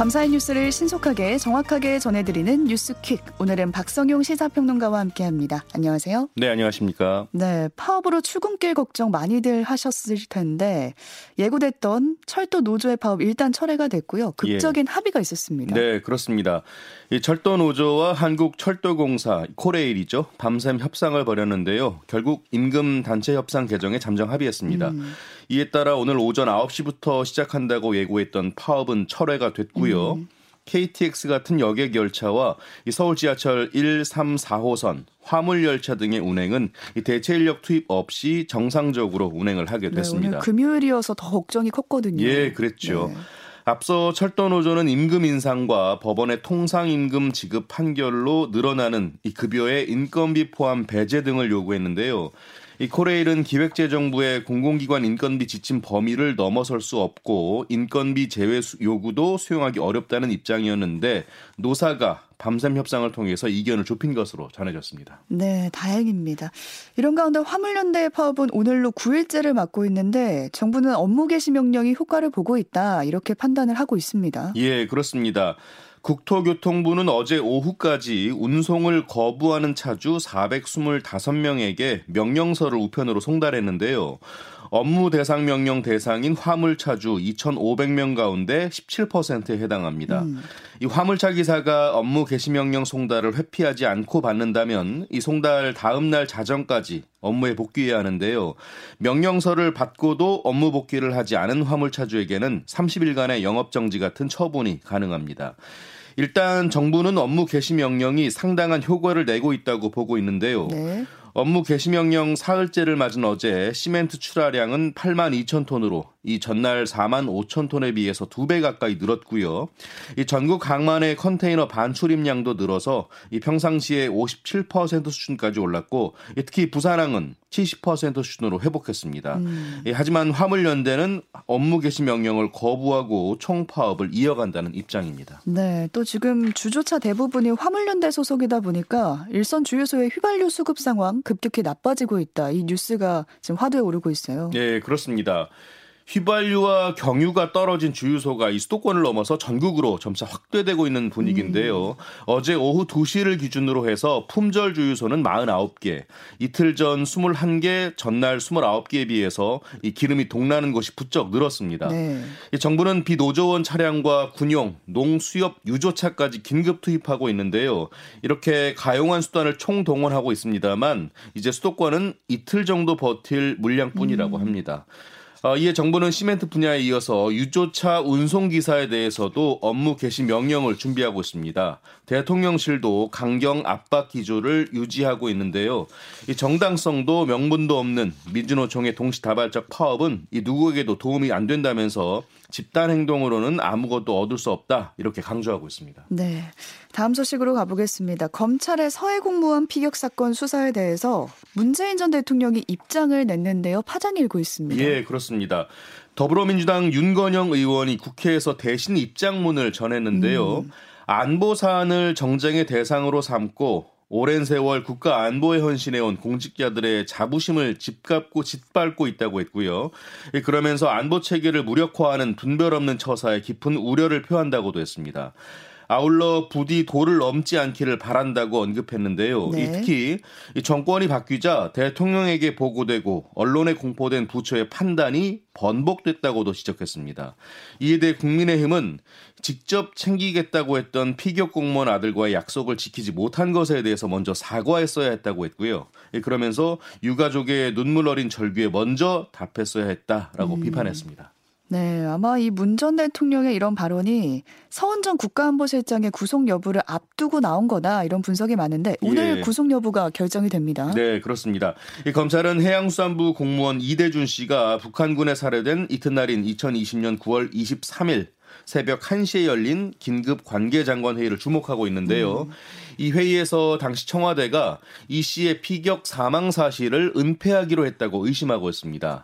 밤사이 뉴스를 신속하게 정확하게 전해드리는 뉴스퀵. 오늘은 박성용 시사평론가와 함께합니다. 안녕하세요. 네, 안녕하십니까. 네, 파업으로 출근길 걱정 많이들 하셨을 텐데 예고됐던 철도 노조의 파업 일단 철회가 됐고요. 극적인 예. 합의가 있었습니다. 네, 그렇습니다. 이 철도 노조와 한국철도공사 코레일이죠. 밤샘 협상을 벌였는데요. 결국 임금 단체 협상 개정에 잠정 합의했습니다. 음. 이에 따라 오늘 오전 9시부터 시작한다고 예고했던 파업은 철회가 됐고요. 음. KTX 같은 여객 열차와 서울 지하철 1, 3, 4호선 화물 열차 등의 운행은 대체 인력 투입 없이 정상적으로 운행을 하게 됐습니다. 네, 오늘 금요일이어서 더 걱정이 컸거든요. 예, 그랬죠. 네. 앞서 철도노조는 임금 인상과 법원의 통상 임금 지급 판결로 늘어나는 이 급여의 인건비 포함 배제 등을 요구했는데요. 이 코레일은 기획재정부의 공공기관 인건비 지침 범위를 넘어설 수 없고 인건비 제외 요구도 수용하기 어렵다는 입장이었는데 노사가 밤샘 협상을 통해서 이견을 좁힌 것으로 전해졌습니다. 네, 다행입니다. 이런 가운데 화물연대의 파업은 오늘로 9일째를 맞고 있는데 정부는 업무 개시 명령이 효과를 보고 있다 이렇게 판단을 하고 있습니다. 예, 그렇습니다. 국토교통부는 어제 오후까지 운송을 거부하는 차주 425명에게 명령서를 우편으로 송달했는데요. 업무 대상 명령 대상인 화물차주 2,500명 가운데 17%에 해당합니다. 음. 이 화물차 기사가 업무 개시 명령 송달을 회피하지 않고 받는다면 이 송달 다음 날 자정까지 업무에 복귀해야 하는데요. 명령서를 받고도 업무 복귀를 하지 않은 화물차주에게는 30일간의 영업 정지 같은 처분이 가능합니다. 일단 정부는 업무 개시 명령이 상당한 효과를 내고 있다고 보고 있는데요. 네. 업무 개시 명령 사흘째를 맞은 어제 시멘트 출하량은 8만 2천 톤으로 이 전날 4만 5천 톤에 비해서 두 배 가까이 늘었고요. 이 전국 항만의 컨테이너 반출입량도 늘어서 이 평상시에 57% 수준까지 올랐고 특히 부산항은 70% 수준으로 회복했습니다. 음. 예, 하지만 화물연대는 업무 개시 명령을 거부하고 총파업을 이어간다는 입장입니다. 네, 또 지금 주조차 대부분이 화물연대 소속이다 보니까 일선 주유소의 휘발유 수급 상황 급격히 나빠지고 있다. 이 뉴스가 지금 화두에 오르고 있어요. 네, 그렇습니다. 휘발유와 경유가 떨어진 주유소가 이 수도권을 넘어서 전국으로 점차 확대되고 있는 분위기인데요. 음. 어제 오후 2시를 기준으로 해서 품절 주유소는 49개, 이틀 전 21개, 전날 29개에 비해서 이 기름이 동나는 곳이 부쩍 늘었습니다. 네. 정부는 비노조원 차량과 군용, 농수협 유조차까지 긴급 투입하고 있는데요. 이렇게 가용한 수단을 총동원하고 있습니다만 이제 수도권은 이틀 정도 버틸 물량뿐이라고 음. 합니다. 어, 이에 정부는 시멘트 분야에 이어서 유조차 운송기사에 대해서도 업무 개시 명령을 준비하고 있습니다. 대통령실도 강경 압박 기조를 유지하고 있는데요. 이 정당성도 명분도 없는 민주노총의 동시다발적 파업은 이 누구에게도 도움이 안 된다면서 집단 행동으로는 아무것도 얻을 수 없다 이렇게 강조하고 있습니다. 네. 다음 소식으로 가보겠습니다. 검찰의 서해 공무원 피격 사건 수사에 대해서 문재인 전 대통령이 입장을 냈는데요. 파장이 일고 있습니다. 예, 그렇습니다. 더불어민주당 윤건영 의원이 국회에서 대신 입장문을 전했는데요. 음. 안보 사안을 정쟁의 대상으로 삼고 오랜 세월 국가 안보에 헌신해온 공직자들의 자부심을 집값고 짓밟고 있다고 했고요. 그러면서 안보 체계를 무력화하는 분별 없는 처사에 깊은 우려를 표한다고도 했습니다. 아울러 부디 도를 넘지 않기를 바란다고 언급했는데요. 네. 특히 정권이 바뀌자 대통령에게 보고되고 언론에 공포된 부처의 판단이 번복됐다고도 지적했습니다. 이에 대해 국민의힘은 직접 챙기겠다고 했던 피격 공무원 아들과의 약속을 지키지 못한 것에 대해서 먼저 사과했어야 했다고 했고요. 그러면서 유가족의 눈물 어린 절규에 먼저 답했어야 했다라고 음. 비판했습니다. 네, 아마 이 문 전 대통령의 이런 발언이 서훈 전 국가안보실장의 구속 여부를 앞두고 나온 거다 이런 분석이 많은데 오늘 예. 구속 여부가 결정이 됩니다. 네, 그렇습니다. 이 검찰은 해양수산부 공무원 이대준 씨가 북한군에 살해된 이튿날인 2020년 9월 23일 새벽 1시에 열린 긴급 관계장관 회의를 주목하고 있는데요. 음. 이 회의에서 당시 청와대가 이 씨의 피격 사망 사실을 은폐하기로 했다고 의심하고 있습니다.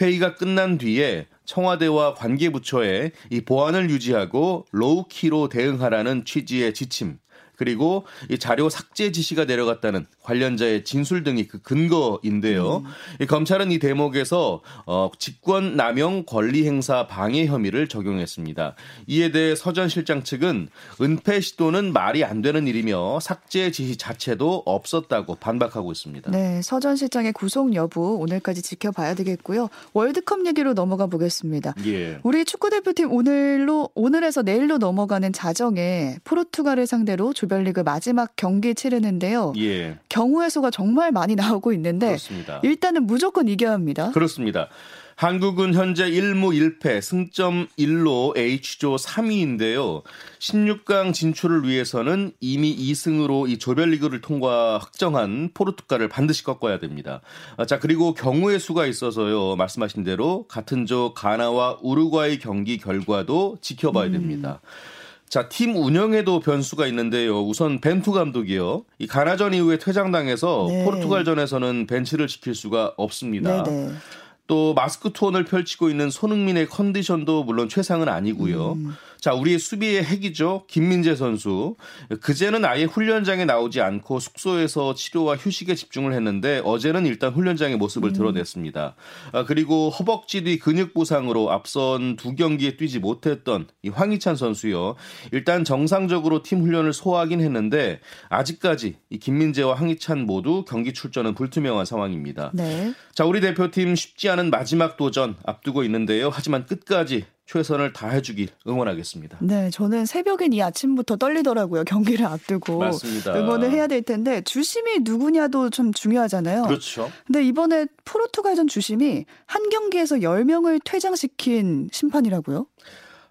회의가 끝난 뒤에 청와대와 관계부처에 이 보안을 유지하고 로우키로 대응하라는 취지의 지침 그리고 이 자료 삭제 지시가 내려갔다는 관련자의 진술 등이 그 근거인데요. 음. 이 검찰은 이 대목에서 어, 직권 남용 권리 행사 방해 혐의를 적용했습니다. 이에 대해 서전 실장 측은 은폐 시도는 말이 안 되는 일이며 삭제 지시 자체도 없었다고 반박하고 있습니다. 네, 서전 실장의 구속 여부 오늘까지 지켜봐야 되겠고요. 월드컵 얘기로 넘어가 보겠습니다. 예. 우리 축구 대표팀 오늘로 오늘에서 내일로 넘어가는 자정에 포르투갈을 상대로 조 별리그 마지막 경기 치르는데요. 예. 경우의 수가 정말 많이 나오고 있는데 그렇습니다. 일단은 무조건 이겨야 합니다. 그렇습니다. 한국은 현재 1무 1패 승점 1로 H조 3위인데요. 16강 진출을 위해서는 이미 2승으로 이 조별리그를 통과 확정한 포르투갈을 반드시 꺾어야 됩니다. 아, 자, 그리고 경우의 수가 있어서요. 말씀하신 대로 같은 조 가나와 우루과이 경기 결과도 지켜봐야 음. 됩니다. 음. 자, 팀 운영에도 변수가 있는데요. 우선 벤투 감독이요. 이 가나전 이후에 퇴장당해서 네. 포르투갈전에서는 벤치를 지킬 수가 없습니다. 네네. 네. 또 마스크 투혼을 펼치고 있는 손흥민의 컨디션도 물론 최상은 아니고요. 음. 자, 우리의 수비의 핵이죠. 김민재 선수. 그제는 아예 훈련장에 나오지 않고 숙소에서 치료와 휴식에 집중을 했는데 어제는 일단 훈련장의 모습을 음. 드러냈습니다. 아, 그리고 허벅지 뒤 근육 부상으로 앞선 두 경기에 뛰지 못했던 이 황희찬 선수요. 일단 정상적으로 팀 훈련을 소화하긴 했는데 아직까지 이 김민재와 황희찬 모두 경기 출전은 불투명한 상황입니다. 네. 자, 우리 대표팀 쉽지 않은 마지막 도전 앞두고 있는데요. 하지만 끝까지 최선을 다해주길 응원하겠습니다. 네, 저는 새벽엔 이 아침부터 떨리더라고요. 경기를 앞두고 맞습니다. 응원을 해야 될 텐데 주심이 누구냐도 좀 중요하잖아요. 그렇죠. 근데 이번에 포르투갈전 주심이 한 경기에서 10명을 퇴장시킨 심판이라고요?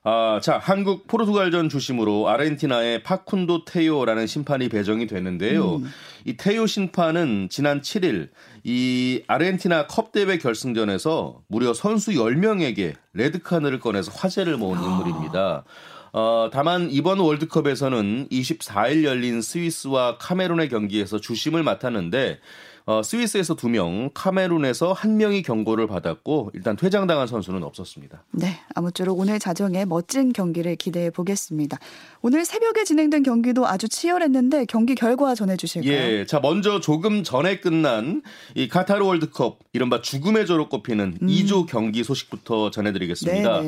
아, 자, 한국 포르투갈전 주심으로 아르헨티나의 파쿤도 테요라는 심판이 배정이 됐는데요. 음. 이 테요 심판은 지난 7일 이 아르헨티나 컵 대회 결승전에서 무려 선수 10명에게 레드카드를 꺼내서 화제를 모은 아. 인물입니다. 어, 다만 이번 월드컵에서는 24일 열린 스위스와 카메룬의 경기에서 주심을 맡았는데 어, 스위스에서 2명, 카메룬에서 1명이 경고를 받았고 일단 퇴장당한 선수는 없었습니다. 네, 아무쪼록 오늘 자정에 멋진 경기를 기대해 보겠습니다. 오늘 새벽에 진행된 경기도 아주 치열했는데 경기 결과 전해 주실까요? 예. 자, 먼저 조금 전에 끝난 이 카타르 월드컵 이른바 죽음의 조로 꼽히는 음. 2조 경기 소식부터 전해 드리겠습니다.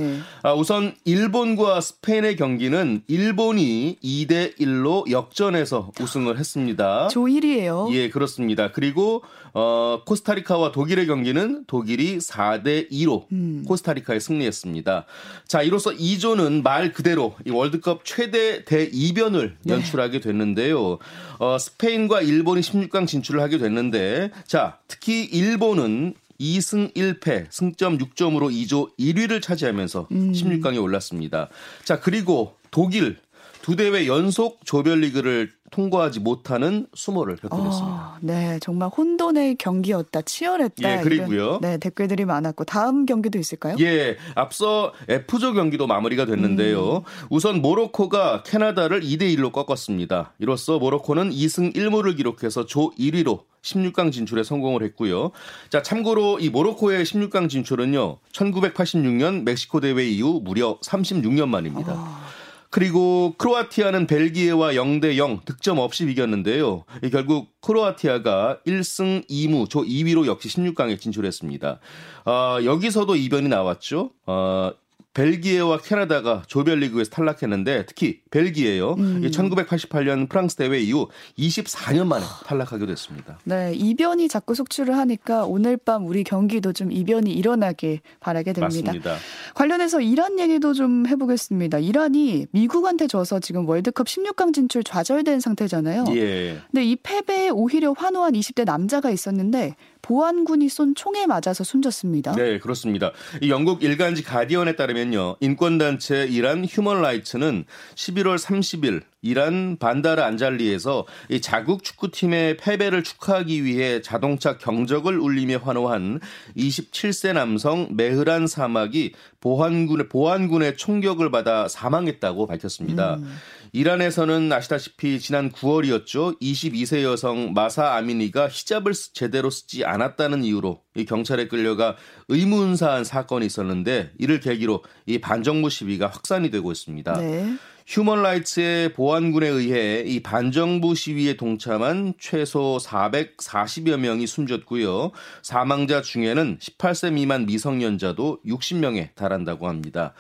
아, 우선 일본과 스페인의 경기는 일본이 2대 1로 역전해서 우승을 했습니다. 조 1위예요. 예, 그렇습니다. 그리고 어, 코스타리카와 독일의 경기는 독일이 4대 2로 음. 코스타리카에 승리했습니다. 자, 이로써 2조는 말 그대로 이 월드컵 최대 대이변을 네. 연출하게 됐는데요. 어, 스페인과 일본이 16강 진출을 하게 됐는데 자, 특히 일본은 2승 1패, 승점 6점으로 2조 1위를 차지하면서 음. 16강에 올랐습니다. 자, 그리고 독일 두 대회 연속 조별리그를 통과하지 못하는 수모를 겪게 됐습니다. 어, 네, 정말 혼돈의 경기였다. 치열했다. 예, 그리고요. 네, 댓글들이 많았고 다음 경기도 있을까요? 예, 앞서 F조 경기도 마무리가 됐는데요. 음. 우선 모로코가 캐나다를 2대 1로 꺾었습니다. 이로써 모로코는 2승 1무를 기록해서 조 1위로 16강 진출에 성공을 했고요. 자, 참고로 이 모로코의 16강 진출은요. 1986년 멕시코 대회 이후 무려 36년 만입니다. 어. 그리고 크로아티아는 벨기에와 0대 0 득점 없이 이겼는데요. 결국 크로아티아가 1승 2무 조 2위로 역시 16강에 진출했습니다. 어, 여기서도 이변이 나왔죠. 어, 벨기에와 캐나다가 조별리그에서 탈락했는데 특히 벨기에요. 음. 1988년 프랑스 대회 이후 24년 만에 탈락하게 됐습니다. 네, 이변이 자꾸 속출을 하니까 오늘 밤 우리 경기도 좀 이변이 일어나길 바라게 됩니다. 맞습니다. 관련해서 이란 얘기도 좀 해보겠습니다. 이란이 미국한테 져서 지금 월드컵 16강 진출 좌절된 상태잖아요. 예. 근데 이 패배에 오히려 환호한 20대 남자가 있었는데 보안군이 쏜 총에 맞아서 숨졌습니다. 네, 그렇습니다. 이 영국 일간지 가디언에 따르면 요. 인권단체 이란 휴먼 라이츠는 11월 30일 이란 반다르 안잘리에서 이 자국 축구팀의 패배를 축하하기 위해 자동차 경적을 울리며 환호한 27세 남성 메흐란 사막이 보안군의 보안군의 총격을 받아 사망했다고 밝혔습니다. 음. 이란에서는 아시다시피 지난 9월이었죠. 22세 여성 마사 아미니가 히잡을 제대로 쓰지 않았다는 이유로 이 경찰에 끌려가 의문사한 사건이 있었는데 이를 계기로 이 반정부 시위가 확산이 되고 있습니다. 네. Human Rights의 보안군에 의해 이 반정부 시위에 동참한 최소 440여 명이 숨졌고요. 사망자 중에는 18세 미만 미성년자도 60명에 달한다고 합니다.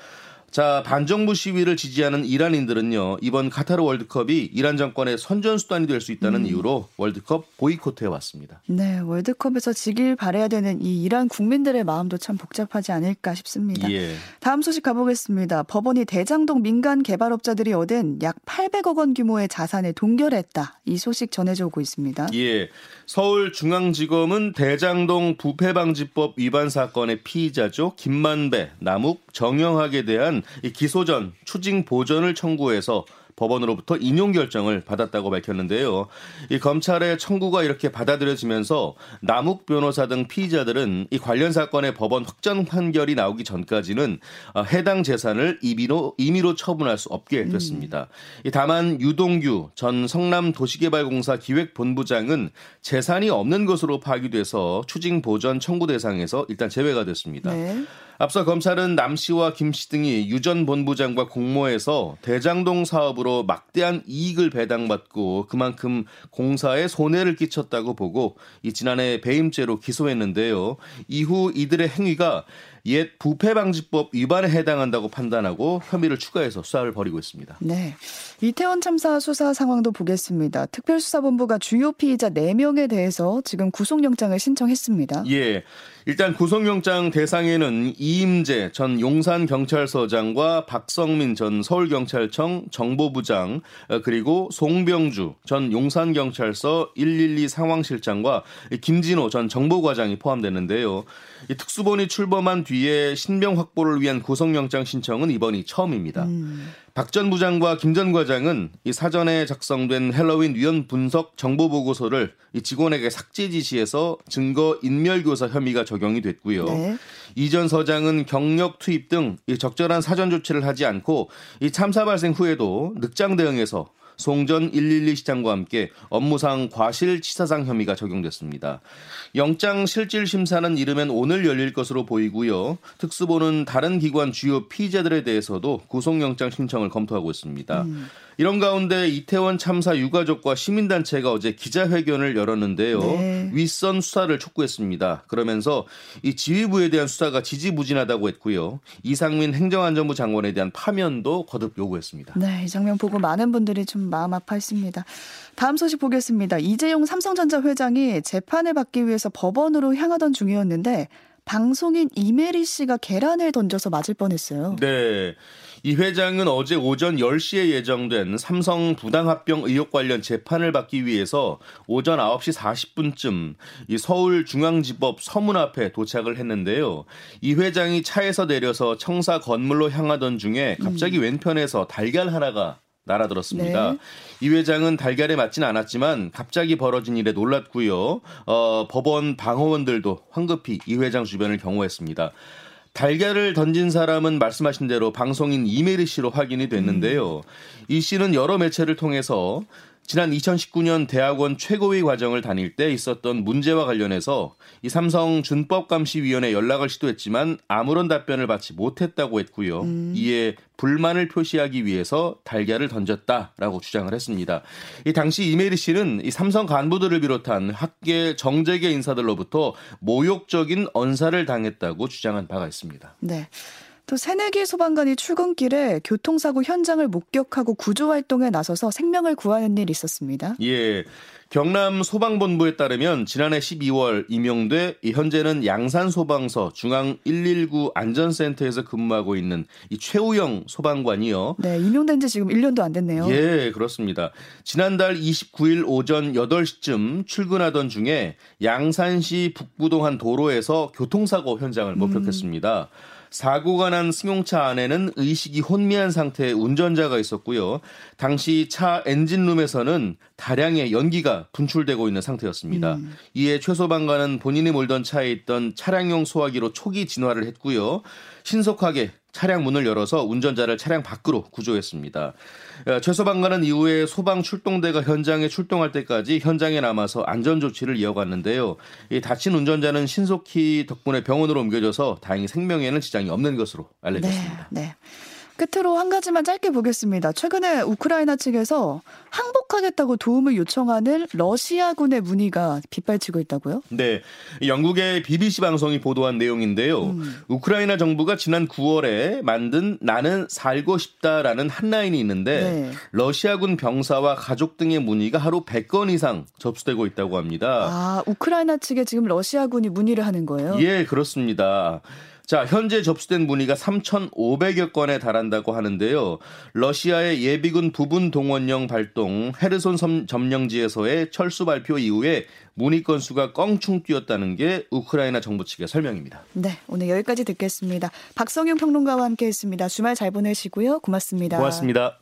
자, 반정부 시위를 지지하는 이란인들은요, 이번 카타르 월드컵이 이란 정권의 선전수단이 될 수 있다는 음. 이유로 월드컵 보이콧해 왔습니다. 네, 월드컵에서 지길 바래야 되는 이 이란 국민들의 마음도 참 복잡하지 않을까 싶습니다. 예. 다음 소식 가보겠습니다. 법원이 대장동 민간 개발업자들이 얻은 약 800억 원 규모의 자산을 동결했다. 이 소식 전해져 오고 있습니다. 예. 서울중앙지검은 대장동 부패방지법 위반 사건의 피의자죠. 김만배, 남욱, 정영학에 대한 기소전 추징 보전을 청구해서 법원으로부터 인용 결정을 받았다고 밝혔는데요. 이 검찰의 청구가 이렇게 받아들여지면서 남욱 변호사 등 피의자들은 이 관련 사건의 법원 확정 판결이 나오기 전까지는 어, 해당 재산을 임의로 임의로 처분할 수 없게 음. 됐습니다. 음. 다만 유동규 전 성남도시개발공사 기획본부장은 재산이 없는 것으로 파악돼서 추징 보전 청구 대상에서 일단 제외가 됐습니다. 네. 앞서 검찰은 남 씨와 김 씨 등이 유 전 본부장과 공모해서 대장동 사업으로 막대한 이익을 배당받고 그만큼 공사에 손해를 끼쳤다고 보고 이 지난해 배임죄로 기소했는데요. 이후 이들의 행위가 옛 부패방지법 위반에 해당한다고 판단하고 혐의를 추가해서 수사를 벌이고 있습니다. 네. 이태원 참사 수사 상황도 보겠습니다. 특별수사본부가 주요 피의자 4명에 대해서 지금 구속영장을 신청했습니다. 예. 일단 구속영장 대상에는 이임재 전 용산경찰서장과 박성민 전 서울경찰청 정보부장 어, 그리고 송병주 전 용산경찰서 112 상황실장과 김진호 전 정보과장이 포함되는데요. 특수본이 출범한 뒤에 신병 확보를 위한 구속영장 신청은 이번이 처음입니다. 음. 박 전 부장과 김 전 과장은 이 사전에 작성된 핼러윈 위험 분석 정보 보고서를 이 직원에게 삭제 지시해서 증거 인멸 교사 혐의가 적용이 됐고요. 네. 이전 서장은 경력 투입 등 적절한 사전 조치를 하지 않고 이 참사 발생 후에도 늑장 대응해서 송전 112 시장과 함께 업무상 과실치사상 혐의가 적용됐습니다. 영장 실질 심사는 이르면 오늘 열릴 것으로 보이고요. 특수본은 다른 기관 주요 피의자들에 대해서도 구속영장 신청을 검토하고 있습니다. 음. 이런 가운데 이태원 참사 유가족과 시민단체가 어제 기자회견을 열었는데요. 네. 윗선 수사를 촉구했습니다. 그러면서 이 지휘부에 대한 수사가 지지부진하다고 했고요. 이상민 행정안전부 장관에 대한 파면도 거듭 요구했습니다. 네, 이 장면 보고 많은 분들이 좀 마음 아파했습니다. 다음 소식 보겠습니다. 이재용 삼성전자 회장이 재판을 받기 위해서 법원으로 향하던 중이었는데 방송인 이메리 씨가 계란을 던져서 맞을 뻔했어요. 네. 이 회장은 어제 오전 10시에 예정된 삼성 부당합병 의혹 관련 재판을 받기 위해서 오전 9시 40분쯤 이 서울중앙지법 서문 앞에 도착을 했는데요. 이 회장이 차에서 내려서 청사 건물로 향하던 중에 갑자기 음. 왼편에서 달걀 하나가 날아들었습니다. 네. 이 회장은 달걀에 맞진 않았지만 갑자기 벌어진 일에 놀랐고요. 어, 법원 방어원들도 황급히 이 회장 주변을 경호했습니다. 달걀을 던진 사람은 말씀하신 대로 방송인 이메리 씨로 확인이 됐는데요. 음. 이 씨는 여러 매체를 통해서 지난 2019년 대학원 최고위 과정을 다닐 때 있었던 문제와 관련해서 이 삼성 준법감시위원회 연락을 시도했지만 아무런 답변을 받지 못했다고 했고요. 음. 이에 불만을 표시하기 위해서 달걀을 던졌다라고 주장을 했습니다. 이 당시 이메리 씨는 이 삼성 간부들을 비롯한 학계 정재계 인사들로부터 모욕적인 언사를 당했다고 주장한 바가 있습니다. 네. 또 새내기 소방관이 출근길에 교통사고 현장을 목격하고 구조 활동에 나서서 생명을 구하는 일이 있었습니다. 예. 경남 소방본부에 따르면 지난해 12월 임용돼 현재는 양산 소방서 중앙 119 안전센터에서 근무하고 있는 이 최우영 소방관이요. 네, 임용된 지 지금 1년도 안 됐네요. 예, 그렇습니다. 지난달 29일 오전 8시쯤 출근하던 중에 양산시 북부동 한 도로에서 교통사고 현장을 목격했습니다. 음. 사고가 난 승용차 안에는 의식이 혼미한 상태의 운전자가 있었고요. 당시 차 엔진룸에서는 다량의 연기가 분출되고 있는 상태였습니다. 음. 이에 최소방관은 본인이 몰던 차에 있던 차량용 소화기로 초기 진화를 했고요. 신속하게 차량 문을 열어서 운전자를 차량 밖으로 구조했습니다. 어, 최소방관은 이후에 소방 출동대가 현장에 출동할 때까지 현장에 남아서 안전 조치를 이어갔는데요. 이 다친 운전자는 신속히 덕분에 병원으로 옮겨져서 다행히 생명에는 지장이 없는 것으로 알려졌습니다. 네, 네. 끝으로 한 가지만 짧게 보겠습니다. 최근에 우크라이나 측에서 항복하겠다고 도움을 요청하는 러시아군의 문의가 빗발치고 있다고요? 네. 영국의 BBC 방송이 보도한 내용인데요. 음. 우크라이나 정부가 지난 9월에 만든 나는 살고 싶다라는 한라인이 있는데 네. 러시아군 병사와 가족 등의 문의가 하루 100건 이상 접수되고 있다고 합니다. 아, 우크라이나 측에 지금 러시아군이 문의를 하는 거예요? 예, 그렇습니다. 자, 현재 접수된 문의가 3,500여 건에 달한다고 하는데요. 러시아의 예비군 부분 동원령 발동 헤르손 점령지에서의 철수 발표 이후에 문의 건수가 껑충 뛰었다는 게 우크라이나 정부 측의 설명입니다. 네, 오늘 여기까지 듣겠습니다. 박성용 평론가와 함께했습니다. 주말 잘 보내시고요. 고맙습니다. 고맙습니다.